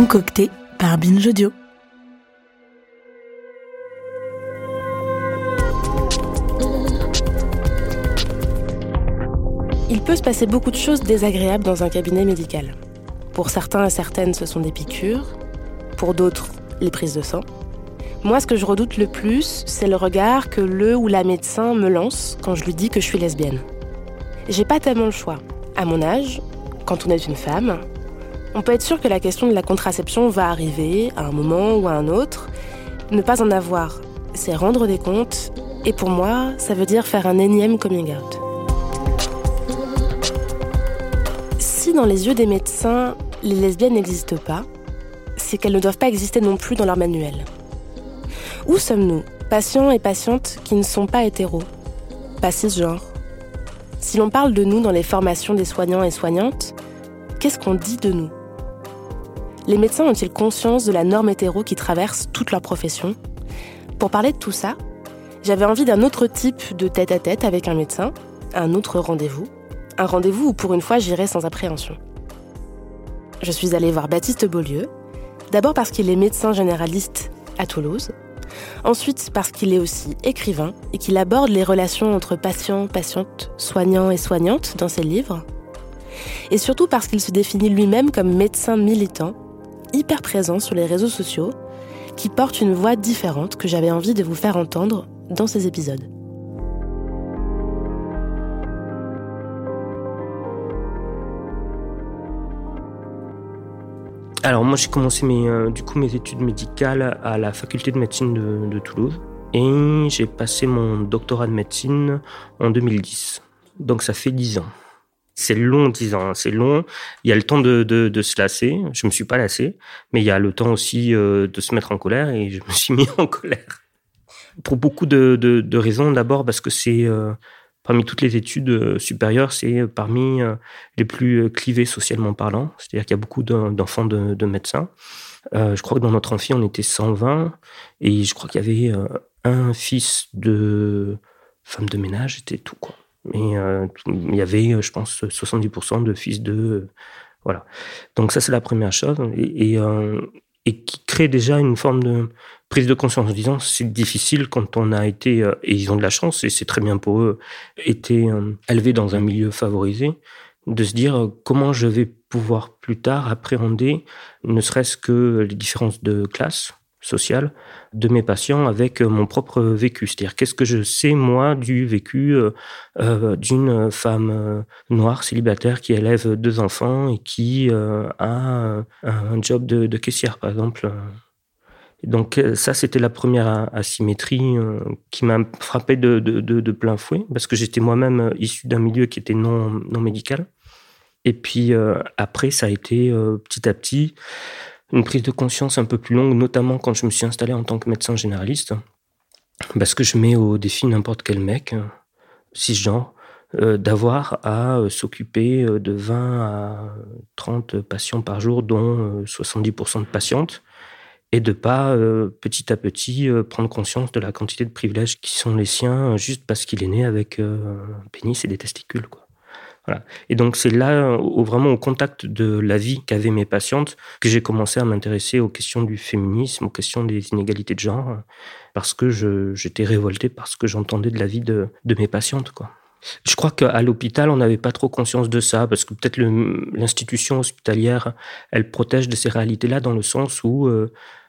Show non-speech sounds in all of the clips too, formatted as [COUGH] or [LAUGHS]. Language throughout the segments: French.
Concocté par Binge Audio. Il peut se passer beaucoup de choses désagréables dans un cabinet médical. Pour certains et certaines, ce sont des piqûres. Pour d'autres, les prises de sang. Moi, ce que je redoute le plus, c'est le regard que le ou la médecin me lance quand je lui dis que je suis lesbienne. J'ai pas tellement le choix. À mon âge, quand on est une femme, on peut être sûr que la question de la contraception va arriver à un moment ou à un autre. Ne pas en avoir, c'est rendre des comptes, et pour moi, ça veut dire faire un énième coming out. Si dans les yeux des médecins, les lesbiennes n'existent pas, c'est qu'elles ne doivent pas exister non plus dans leur manuel. Où sommes-nous, patients et patientes qui ne sont pas hétéros, pas cisgenres? Si l'on parle de nous dans les formations des soignants et soignantes, qu'est-ce qu'on dit de nous? Les médecins ont-ils conscience de la norme hétéro qui traverse toute leur profession? Pour parler de tout ça, j'avais envie d'un autre type de tête-à-tête avec un médecin, un autre rendez-vous, un rendez-vous où pour une fois j'irai sans appréhension. Je suis allée voir Baptiste Beaulieu, d'abord parce qu'il est médecin généraliste à Toulouse, ensuite parce qu'il est aussi écrivain et qu'il aborde les relations entre patients, patientes, soignants et soignantes dans ses livres, et surtout parce qu'il se définit lui-même comme médecin militant, hyper présent sur les réseaux sociaux, qui porte une voix différente que j'avais envie de vous faire entendre dans ces épisodes. Alors moi j'ai commencé mes, euh, mes études médicales à la faculté de médecine de, de Toulouse et j'ai passé mon doctorat de médecine en 2010. Donc ça fait 10 ans. C'est long 10 ans, hein, c'est long. Il y a le temps de, de, se lasser, je me suis pas lassé, mais il y a le temps aussi euh, de se mettre en colère et je me suis [LAUGHS] mis en colère. Pour beaucoup de, de raisons, d'abord parce que c'est... Euh, parmi toutes les études euh, supérieures, c'est parmi les plus clivées socialement parlant. C'est-à-dire qu'il y a beaucoup d'enfants de, médecins. je crois que dans notre amphi, on était 120 et je crois qu'il y avait un fils de femme de ménage, c'était tout quoi. Mais il y avait, je pense, 70% de fils de voilà. Donc ça c'est la première chose et, et qui crée déjà une forme de prise de conscience en disant c'est difficile quand on a été, euh, et ils ont de la chance, et c'est très bien pour eux, été euh, élevés dans un milieu favorisé, de se dire euh, comment je vais pouvoir plus tard appréhender ne serait-ce que les différences de classe sociale de mes patients avec mon propre vécu. C'est-à-dire qu'est-ce que je sais moi du vécu euh, d'une femme noire célibataire qui élève deux enfants et qui a un job de, caissière par exemple donc euh, ça, c'était la première asymétrie euh, qui m'a frappé de, plein fouet, parce que j'étais moi-même euh, issu d'un milieu qui était non, non médical. Et puis après, ça a été petit à petit une prise de conscience un peu plus longue, notamment quand je me suis installé en tant que médecin généraliste, parce que je mets au défi n'importe quel mec, cisgenre, d'avoir à s'occuper de 20 à 30 patients par jour, dont 70% de patientes et de pas euh, petit à petit euh, prendre conscience de la quantité de privilèges qui sont les siens euh, juste parce qu'il est né avec un pénis et des testicules. Voilà. Et donc c'est là au, vraiment au contact de la vie qu'avaient mes patientes que j'ai commencé à m'intéresser aux questions du féminisme, aux questions des inégalités de genre parce que j'étais révolté par ce que j'entendais de la vie de, mes patientes quoi. Je crois qu'à l'hôpital, on n'avait pas trop conscience de ça, parce que peut-être l'institution hospitalière, elle protège de ces réalités-là dans le sens où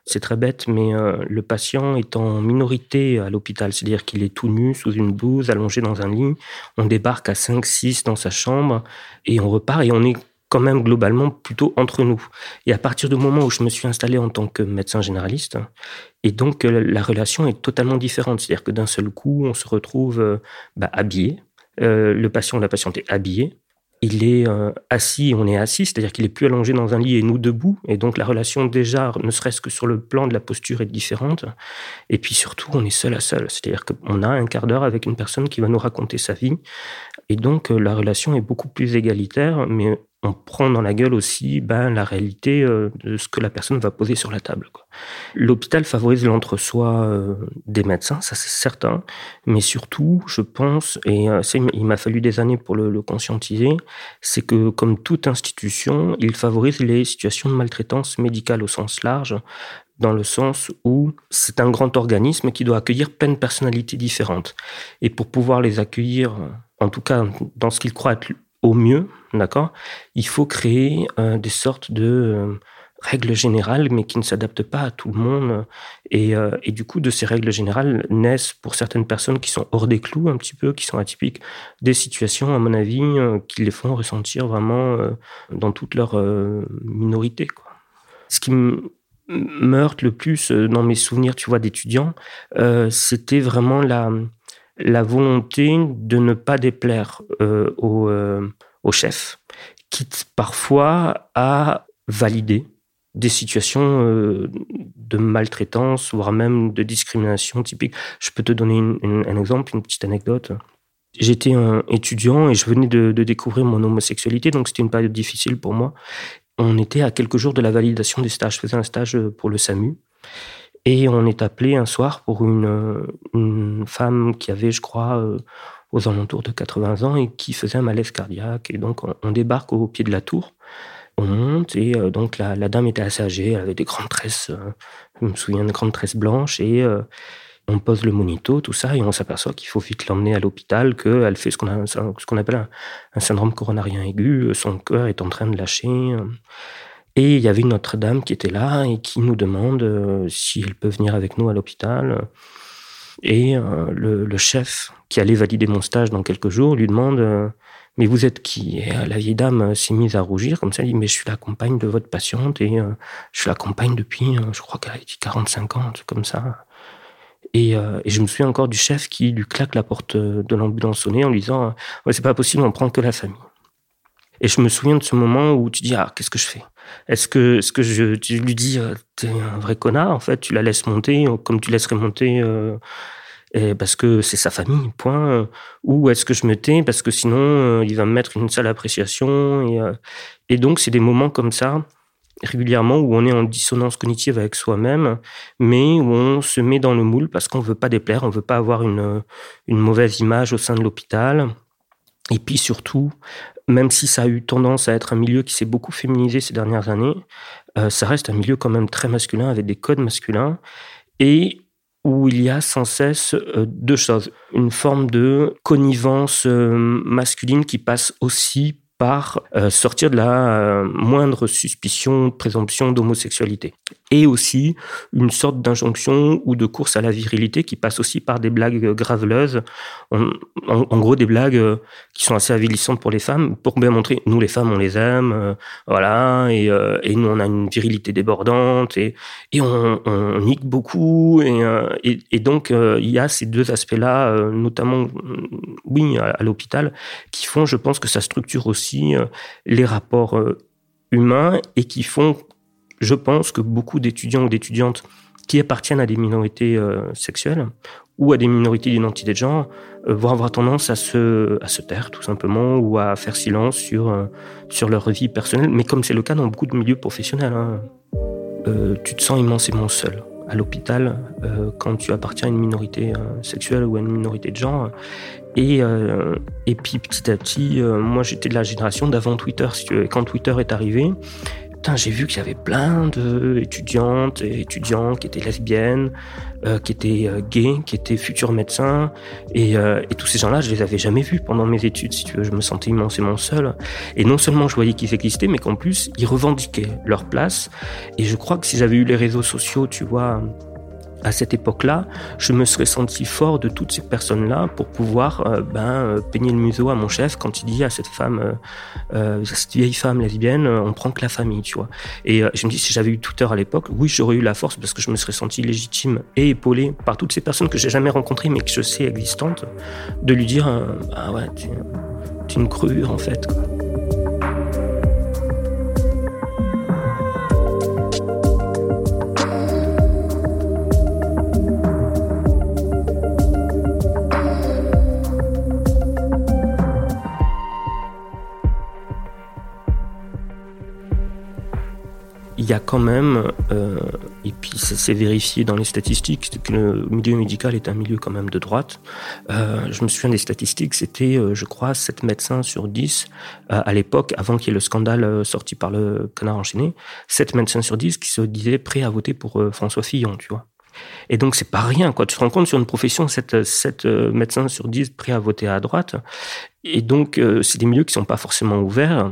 c'est très bête, mais euh, le patient est en minorité à l'hôpital, c'est-à-dire qu'il est tout nu, sous une blouse, allongé dans un lit. On débarque à 5, 6 dans sa chambre et on repart et on est quand même globalement plutôt entre nous. Et à partir du moment où je me suis installé en tant que médecin généraliste, et donc euh, la relation est totalement différente. C'est-à-dire que d'un seul coup, on se retrouve euh, bah, habillé, le patient ou la patiente est habillé, il est euh, assis, on est assis, c'est-à-dire qu'il est plus allongé dans un lit et nous debout, et donc la relation déjà, ne serait-ce que sur le plan de la posture, est différente. Et puis surtout, on est seul à seul, c'est-à-dire qu'on a un quart d'heure avec une personne qui va nous raconter sa vie, et donc euh, la relation est beaucoup plus égalitaire, mais on prend dans la gueule aussi ben, la réalité euh, de ce que la personne va poser sur la table. L'hôpital favorise l'entre-soi euh, des médecins, ça c'est certain, mais surtout, je pense, et euh, il m'a fallu des années pour le, conscientiser, c'est que comme toute institution, il favorise les situations de maltraitance médicale au sens large, dans le sens où c'est un grand organisme qui doit accueillir plein de personnalités différentes. Et pour pouvoir les accueillir, en tout cas dans ce qu'il croit être au mieux, d'accord Il faut créer euh, des sortes de euh, règles générales, mais qui ne s'adaptent pas à tout le monde. Et, euh, et, du coup, de ces règles générales naissent pour certaines personnes qui sont hors des clous un petit peu, qui sont atypiques, des situations, à mon avis, qui les font ressentir vraiment dans toute leur minorité. Quoi. Ce qui me meurte le plus dans mes souvenirs, tu vois, d'étudiants, c'était vraiment la la volonté de ne pas déplaire euh, au, euh, au, chef, quitte parfois à valider des situations euh, de maltraitance, voire même de discrimination typique. Je peux te donner un exemple, une petite anecdote. J'étais un étudiant et je venais de, de découvrir mon homosexualité, donc c'était une période difficile pour moi. On était à quelques jours de la validation des stages. Je faisais un stage pour le SAMU. Et on est appelé un soir pour une, une femme qui avait, je crois, euh, aux alentours de 80 ans et qui faisait un malaise cardiaque. Et donc, on, débarque au pied de la tour. On monte et euh, donc la, dame était assez âgée, elle avait des grandes tresses, euh, je me souviens de grandes tresses blanches et on pose le monito, tout ça, et on s'aperçoit qu'il faut vite l'emmener à l'hôpital, qu'elle fait ce qu'on qu'on appelle un, un, syndrome coronarien aigu, son cœur est en train de lâcher. Et il y avait une autre dame qui était là et qui nous demande euh, si elle peut venir avec nous à l'hôpital. Et euh, le, chef, qui allait valider mon stage dans quelques jours, lui demande euh, Mais vous êtes qui? Et la vieille dame s'est mise à rougir, comme ça, elle dit Mais je suis la compagne de votre patiente et je suis la compagne depuis, je crois qu'elle a dit 45 ans, comme ça. Et, et, je me souviens encore du chef qui lui claque la porte de l'ambulance sonnée en lui disant C'est pas possible, on prend que la famille. Et je me souviens de ce moment où tu dis Ah, qu'est-ce que je fais? Est-ce que, est-ce que je, lui dis, euh, t'es un vrai connard, en fait, tu la laisses monter comme tu laisserais monter euh, parce que c'est sa famille, point. Ou est-ce que je me tais parce que sinon, euh, il va me mettre une sale appréciation. Et, et donc, c'est des moments comme ça, régulièrement, où on est en dissonance cognitive avec soi-même, mais où on se met dans le moule parce qu'on veut pas déplaire, on veut pas avoir une, une mauvaise image au sein de l'hôpital. Et puis surtout, même si ça a eu tendance à être un milieu qui s'est beaucoup féminisé ces dernières années, euh, ça reste un milieu quand même très masculin, avec des codes masculins, et où il y a sans cesse euh, deux choses. Une forme de connivence euh, masculine qui passe aussi par sortir de la moindre suspicion, présomption d'homosexualité. Et aussi une sorte d'injonction ou de course à la virilité qui passe aussi par des blagues graveleuses, en, gros des blagues euh, qui sont assez avilissantes pour les femmes, pour bien montrer, nous les femmes on les aime, voilà, et, et, nous on a une virilité débordante, et, on, on nique beaucoup, et, donc il y a ces deux aspects-là, notamment, oui, à, l'hôpital, qui font, je pense, que ça structure aussi euh, les rapports euh, humains et qui font, je pense, que beaucoup d'étudiants ou d'étudiantes qui appartiennent à des minorités euh, sexuelles ou à des minorités d'identité de genre vont avoir tendance à se, à se taire tout simplement ou à faire silence sur, sur leur vie personnelle. Mais comme c'est le cas dans beaucoup de milieux professionnels, hein, tu te sens immensément seul à l'hôpital quand tu appartiens à une minorité sexuelle ou à une minorité de genre. Et, euh, et puis petit à petit, euh, moi j'étais de la génération d'avant Twitter. Et quand Twitter est arrivé, j'ai vu qu'il y avait plein d'étudiantes et étudiants qui étaient lesbiennes, euh, qui étaient euh, gays, qui étaient futurs médecins. Et, euh, et tous ces gens-là, je les avais jamais vus pendant mes études, si tu veux. Je me sentais immensément seul. Et non seulement je voyais qu'ils existaient, mais qu'en plus, ils revendiquaient leur place. Et je crois que si j'avais eu les réseaux sociaux, tu vois, à cette époque-là, je me serais senti fort de toutes ces personnes-là pour pouvoir euh, ben, euh, peigner le museau à mon chef quand il dit à cette femme, euh, cette vieille femme lesbienne, on prend que la famille, tu vois. Et je me dis, si j'avais eu Twitter à l'époque, oui, j'aurais eu la force parce que je me serais senti légitime et épaulé par toutes ces personnes que j'ai jamais rencontrées mais que je sais existantes, de lui dire, ah ouais, tu es une crure en fait. Y a quand même, euh, et puis c'est vérifié dans les statistiques, que le milieu médical est un milieu quand même de droite. Euh, je me souviens des statistiques, c'était, euh, je crois, 7 médecins sur 10 à l'époque, avant qu'il y ait le scandale sorti par le canard enchaîné, 7 médecins sur 10 qui se disaient prêts à voter pour François Fillon, tu vois. Et donc c'est pas rien, quoi. Tu te rends compte sur une profession, 7, 7 médecins sur 10 prêts à voter à droite. Et donc c'est des milieux qui sont pas forcément ouverts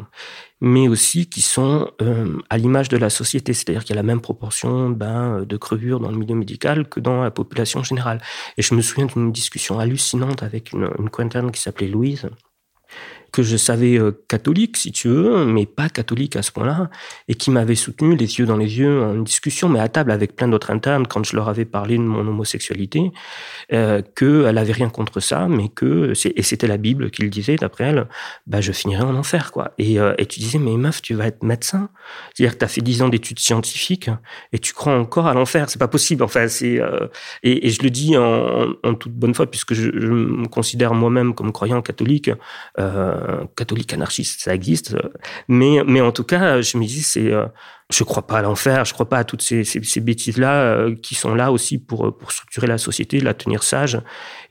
mais aussi qui sont euh, à l'image de la société, c'est-à-dire qu'il y a la même proportion ben, de crevures dans le milieu médical que dans la population générale. Et je me souviens d'une discussion hallucinante avec une, une qui s'appelait Louise, que je savais euh, catholique, si tu veux, mais pas catholique à ce point-là, et qui m'avait soutenu les yeux dans les yeux en discussion, mais à table avec plein d'autres internes, quand je leur avais parlé de mon homosexualité, euh, qu'elle avait rien contre ça, mais que, et c'était la Bible qui le disait, d'après elle, bah, je finirais en enfer, quoi. Et, euh, tu disais, mais meuf, tu vas être médecin. C'est-à-dire que tu as fait dix ans d'études scientifiques, et tu crois encore à l'enfer. C'est pas possible. Enfin, c'est, et, je le dis en, toute bonne foi, puisque je, me considère moi-même comme croyant catholique, catholique anarchiste, ça existe. Mais, mais en tout cas, je me dis, c'est, euh, je crois pas à l'enfer, je crois pas à toutes ces, ces, bêtises-là euh, qui sont là aussi pour, pour structurer la société, la tenir sage.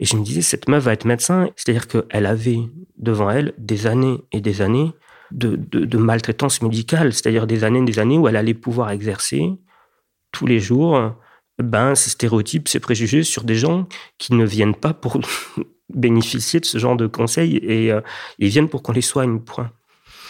Et je me disais, cette meuf va être médecin. C'est-à-dire qu'elle avait devant elle des années et des années de, de, de maltraitance médicale, c'est-à-dire des années et des années où elle allait pouvoir exercer tous les jours ben, ces stéréotypes, ces préjugés sur des gens qui ne viennent pas pour bénéficier de ce genre de conseils et euh, ils viennent pour qu'on les soigne, point.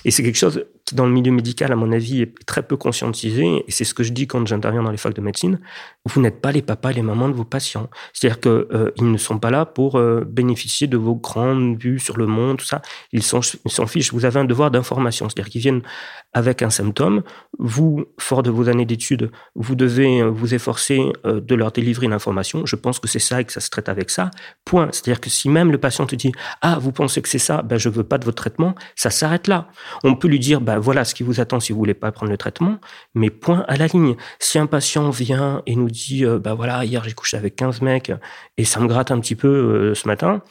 Et c'est quelque chose dans le milieu médical, à mon avis, est très peu conscientisé. Et c'est ce que je dis quand j'interviens dans les facs de médecine. Vous n'êtes pas les papas et les mamans de vos patients. C'est-à-dire qu'ils euh, ne sont pas là pour euh, bénéficier de vos grandes vues sur le monde, tout ça. Ils s'en fichent. Vous avez un devoir d'information. C'est-à-dire qu'ils viennent avec un symptôme. Vous, fort de vos années d'études, vous devez euh, vous efforcer de leur délivrer une information. Je pense que c'est ça et que ça se traite avec ça. Point. C'est-à-dire que si même le patient te dit Ah, vous pensez que c'est ça, ben, je veux pas de votre traitement, ça s'arrête là. On peut lui dire ben, voilà ce qui vous attend si vous voulez pas prendre le traitement, mais point à la ligne. Si un patient vient et nous dit ben voilà, hier j'ai couché avec 15 mecs et ça me gratte un petit peu euh, ce matin,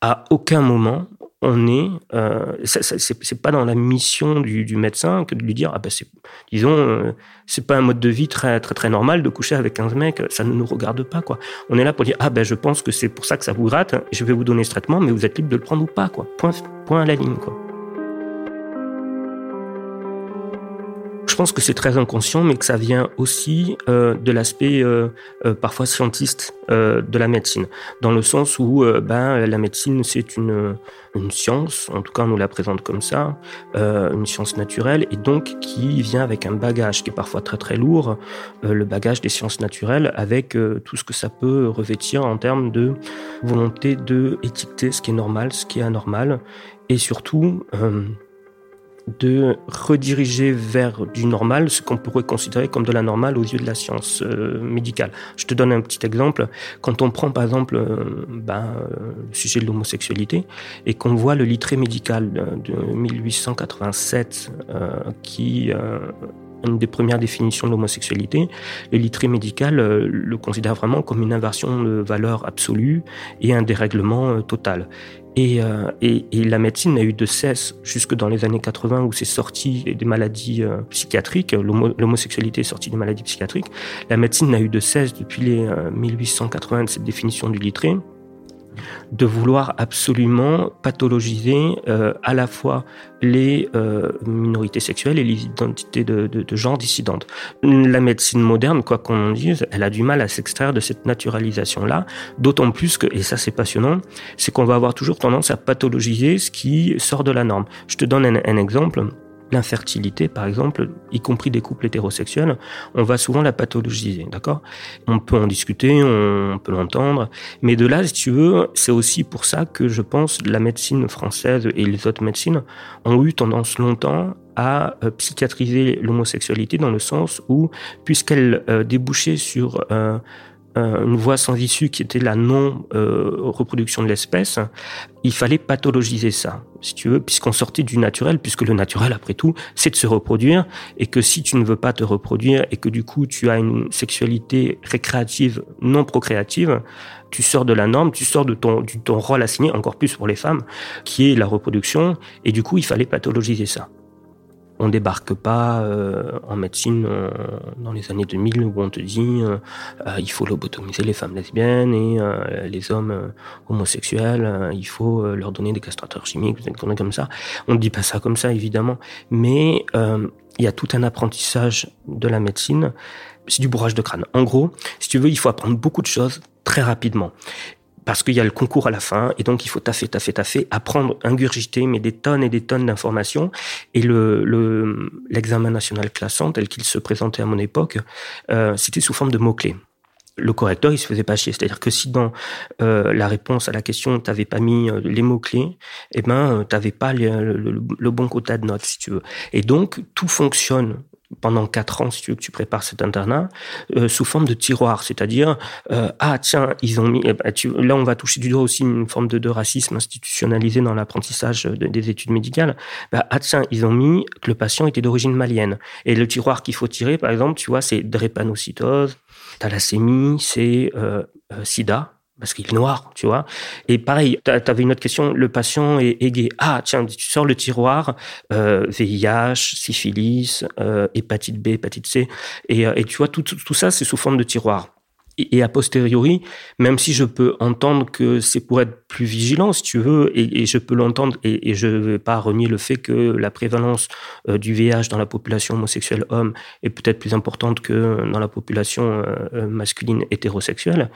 à aucun moment on est, euh, c'est pas dans la mission du, médecin que de lui dire, ah ben disons, euh, c'est pas un mode de vie très très très normal de coucher avec 15 mecs, ça ne nous regarde pas quoi. On est là pour dire, ah ben je pense que c'est pour ça que ça vous gratte, je vais vous donner ce traitement, mais vous êtes libre de le prendre ou pas quoi. Point, point à la ligne quoi. Je pense que c'est très inconscient, mais que ça vient aussi euh, de l'aspect euh, euh, parfois scientiste de la médecine, dans le sens où ben, la médecine c'est une, science, en tout cas on nous la présente comme ça, une science naturelle, et donc qui vient avec un bagage qui est parfois très très lourd, le bagage des sciences naturelles, avec tout ce que ça peut revêtir en termes de volonté de étiqueter ce qui est normal, ce qui est anormal, et surtout de rediriger vers du normal ce qu'on pourrait considérer comme de la normale aux yeux de la science euh, médicale. Je te donne un petit exemple. Quand on prend par exemple euh, ben, euh, le sujet de l'homosexualité et qu'on voit le littré médical de 1887 qui une des premières définitions de l'homosexualité, le littré médical le considère vraiment comme une inversion de valeur absolue et un dérèglement total. Euh, et, et, la médecine n'a eu de cesse, jusque dans les années 80 où c'est sorti des maladies euh, psychiatriques, l'homosexualité est sortie des maladies psychiatriques, la médecine n'a eu de cesse depuis les 1880 euh, de cette définition du littré, de vouloir absolument pathologiser euh, à la fois les euh, minorités sexuelles et les identités de, de, genre dissidentes. La médecine moderne, quoi qu'on en dise, elle a du mal à s'extraire de cette naturalisation-là, d'autant plus que, et ça c'est passionnant, c'est qu'on va avoir toujours tendance à pathologiser ce qui sort de la norme. Je te donne un exemple l'infertilité, par exemple, y compris des couples hétérosexuels, on va souvent la pathologiser, d'accord? On peut en discuter, on peut l'entendre, mais de là, si tu veux, c'est aussi pour ça que je pense la médecine française et les autres médecines ont eu tendance longtemps à euh, psychiatriser l'homosexualité dans le sens où, puisqu'elle euh, débouchait sur euh, une voie sans issue qui était la non-reproduction de l'espèce, il fallait pathologiser ça, si tu veux, puisqu'on sortait du naturel, puisque le naturel, après tout, c'est de se reproduire, et que si tu ne veux pas te reproduire, et que du coup tu as une sexualité récréative, non procréative, tu sors de la norme, tu sors de ton, de ton rôle assigné, encore plus pour les femmes, qui est la reproduction, et du coup il fallait pathologiser ça on débarque pas euh, en médecine euh, dans les années 2000 où on te dit euh, il faut lobotomiser les femmes lesbiennes et les hommes homosexuels, il faut leur donner des castrateurs chimiques, des comme ça. On ne dit pas ça comme ça évidemment, mais il y a tout un apprentissage de la médecine. C'est du bourrage de crâne. En gros, si tu veux, il faut apprendre beaucoup de choses très rapidement parce qu'il y a le concours à la fin, et donc il faut taffer, taffer, taffer, apprendre, ingurgiter, mais des tonnes et des tonnes d'informations. Et le l'examen national classant, tel qu'il se présentait à mon époque, euh, c'était sous forme de mots-clés. Le correcteur, il se faisait pas chier. C'est-à-dire que si dans euh, la réponse à la question, tu n'avais pas mis euh, les mots-clés, eh ben, tu n'avais pas le, bon quota de notes, si tu veux. Et donc, tout fonctionne pendant quatre ans, si tu veux que tu prépares cet internat, euh, sous forme de tiroir, c'est-à-dire euh, ah tiens ils ont mis eh ben, là on va toucher du doigt aussi une forme de, racisme institutionnalisé dans l'apprentissage des études médicales. Bah, ah tiens ils ont mis que le patient était d'origine malienne. Et le tiroir qu'il faut tirer par exemple tu vois c'est drépanocytose, thalassémie, c'est euh, euh SIDA parce qu'il est noir, tu vois. Et pareil, tu avais une autre question, le patient est, gay. Ah, tiens, tu sors le tiroir, euh, VIH, syphilis, euh, hépatite B, hépatite C, et, euh, et tu vois, tout, tout, ça, c'est sous forme de tiroir. Et, a posteriori, même si je peux entendre que c'est pour être plus vigilant, si tu veux, et, je peux l'entendre, et, je ne vais pas renier le fait que la prévalence euh, du VIH dans la population homosexuelle homme est peut-être plus importante que dans la population masculine hétérosexuelle,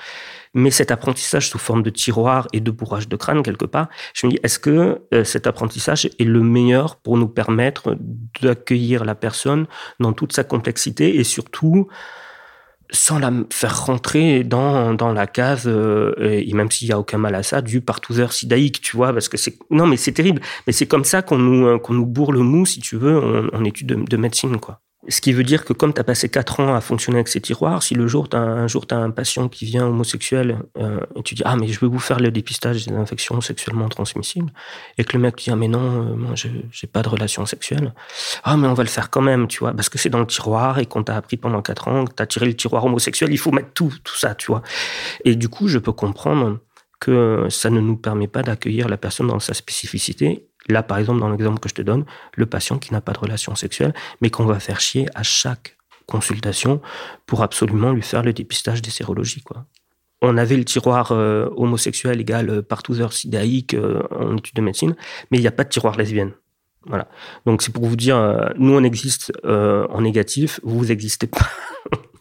mais cet apprentissage sous forme de tiroir et de bourrage de crâne quelque part, je me dis, est-ce que euh, cet apprentissage est le meilleur pour nous permettre d'accueillir la personne dans toute sa complexité et surtout sans la faire rentrer dans, dans la case, euh, et même s'il y a aucun mal à ça, du partouzeur sidaïque, tu vois, parce que c'est, non, mais c'est terrible. Mais c'est comme ça qu'on nous, euh, qu'on nous bourre le mou, si tu veux, en, en études de, de médecine, quoi. Ce qui veut dire que comme tu as passé quatre ans à fonctionner avec ces tiroirs, si le jour, as, un jour tu as un patient qui vient homosexuel euh, et tu dis ah mais je veux vous faire le dépistage des infections sexuellement transmissibles et que le mec dit ah mais non euh, moi je j'ai pas de relation sexuelle. Ah mais on va le faire quand même tu vois parce que c'est dans le tiroir et qu'on t'a appris pendant quatre ans que t'as tiré le tiroir homosexuel il faut mettre tout tout ça tu vois. Et du coup je peux comprendre que ça ne nous permet pas d'accueillir la personne dans sa spécificité Là, par exemple, dans l'exemple que je te donne, le patient qui n'a pas de relation sexuelle, mais qu'on va faire chier à chaque consultation pour absolument lui faire le dépistage des sérologies. Quoi. On avait le tiroir euh, homosexuel égal euh, partouzeur sidaïque euh, en études de médecine, mais il n'y a pas de tiroir lesbienne. Voilà. Donc c'est pour vous dire, nous on existe en négatif, vous n'existez pas.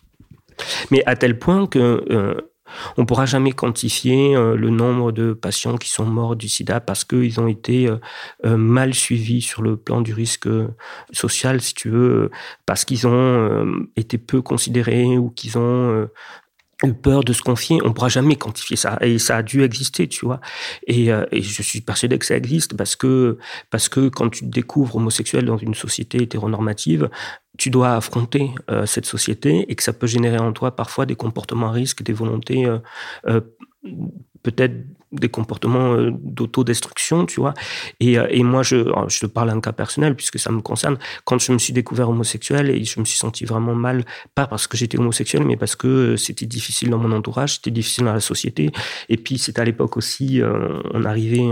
[LAUGHS] mais à tel point que on ne pourra jamais quantifier euh, le nombre de patients qui sont morts du sida parce qu'ils ont été euh, euh, mal suivis sur le plan du risque social, si tu veux, parce qu'ils ont été peu considérés ou qu'ils ont eu peur de se confier, on pourra jamais quantifier ça. Et ça a dû exister, tu vois. Et, et, je suis persuadé que ça existe parce que, parce que quand tu te découvres homosexuel dans une société hétéronormative, tu dois affronter euh, cette société et que ça peut générer en toi parfois des comportements à risque, des volontés, euh, euh, peut-être des comportements d'autodestruction, tu vois. Et, et moi, je, je te parle d'un cas personnel puisque ça me concerne. Quand je me suis découvert homosexuel et je me suis senti vraiment mal, pas parce que j'étais homosexuel, mais parce que c'était difficile dans mon entourage, c'était difficile dans la société. Et puis, c'était à l'époque aussi, on arrivait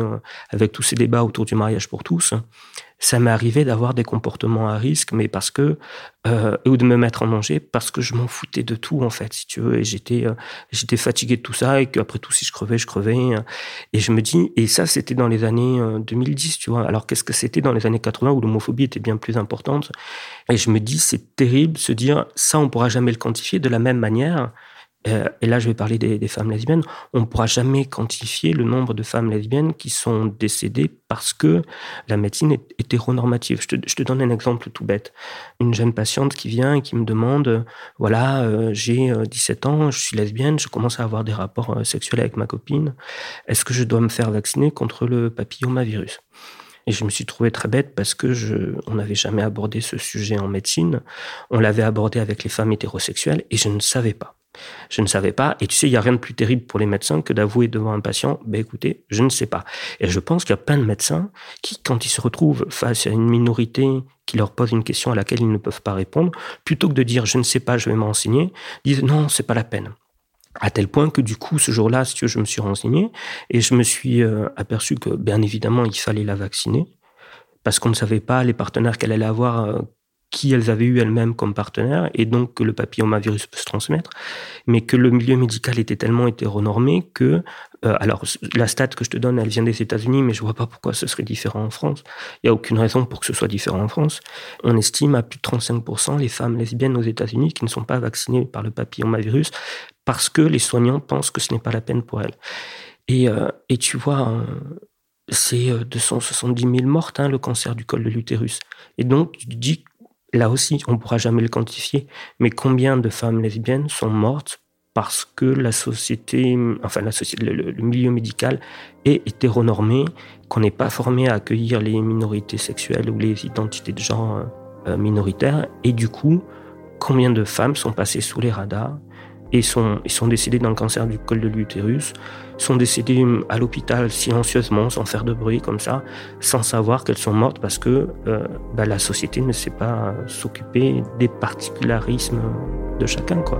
avec tous ces débats autour du mariage pour tous ça m'est arrivé d'avoir des comportements à risque, mais parce que euh, ou de me mettre en danger parce que je m'en foutais de tout en fait, si tu veux, et j'étais euh, j'étais fatigué de tout ça et qu'après tout si je crevais, je crevais. Et je me dis et ça c'était dans les années 2010, euh, tu vois. Alors qu'est-ce que c'était dans les années 80 où l'homophobie était bien plus importante? Et je me dis c'est terrible se dire ça on pourra jamais le quantifier de la même manière euh, et là je vais parler des, femmes lesbiennes, on ne pourra jamais quantifier le nombre de femmes lesbiennes qui sont décédées parce que la médecine est hétéronormative. Je te, donne un exemple tout bête. Une jeune patiente qui vient et qui me demande, voilà, euh, j'ai 17 ans, je suis lesbienne, je commence à avoir des rapports sexuels avec ma copine, est-ce que je dois me faire vacciner contre le papillomavirus? Et je me suis trouvé très bête parce que je, on n'avait jamais abordé ce sujet en médecine. On l'avait abordé avec les femmes hétérosexuelles et je ne savais pas. Je ne savais pas. Et tu sais, il y a rien de plus terrible pour les médecins que d'avouer devant un patient, ben écoutez, je ne sais pas. Et je pense qu'il y a plein de médecins qui, quand ils se retrouvent face à une minorité qui leur pose une question à laquelle ils ne peuvent pas répondre, plutôt que de dire je ne sais pas, je vais m'enseigner, disent non, c'est pas la peine. À tel point que du coup, ce jour-là, si tu veux, je me suis renseigné et je me suis euh, aperçu que, bien évidemment, il fallait la vacciner parce qu'on ne savait pas les partenaires qu'elle allait avoir, euh, qui elles avaient eu elles-mêmes comme partenaires, et donc que le papillomavirus peut se transmettre, mais que le milieu médical était tellement hétéronormé que, euh, alors la stat que je te donne, elle vient des États-Unis, mais je vois pas pourquoi ce serait différent en France. Il y a aucune raison pour que ce soit différent en France. On estime à plus de 35% les femmes lesbiennes aux États-Unis qui ne sont pas vaccinées par le papillomavirus parce que les soignants pensent que ce n'est pas la peine pour elles. Et, euh, et tu vois, euh, c'est 270 000 mortes, hein, le cancer du col de l'utérus. Et donc, tu dis, là aussi, on ne pourra jamais le quantifier, mais combien de femmes lesbiennes sont mortes parce que la société, enfin société, le, milieu médical est hétéronormé, qu'on n'est pas formé à accueillir les minorités sexuelles ou les identités de genre euh, minoritaires, et du coup, combien de femmes sont passées sous les radars et sont, ils sont décédés d'un cancer du col de l'utérus, sont décédés à l'hôpital silencieusement, sans faire de bruit comme ça, sans savoir qu'elles sont mortes parce que euh, bah, la société ne sait pas s'occuper des particularismes de chacun. quoi.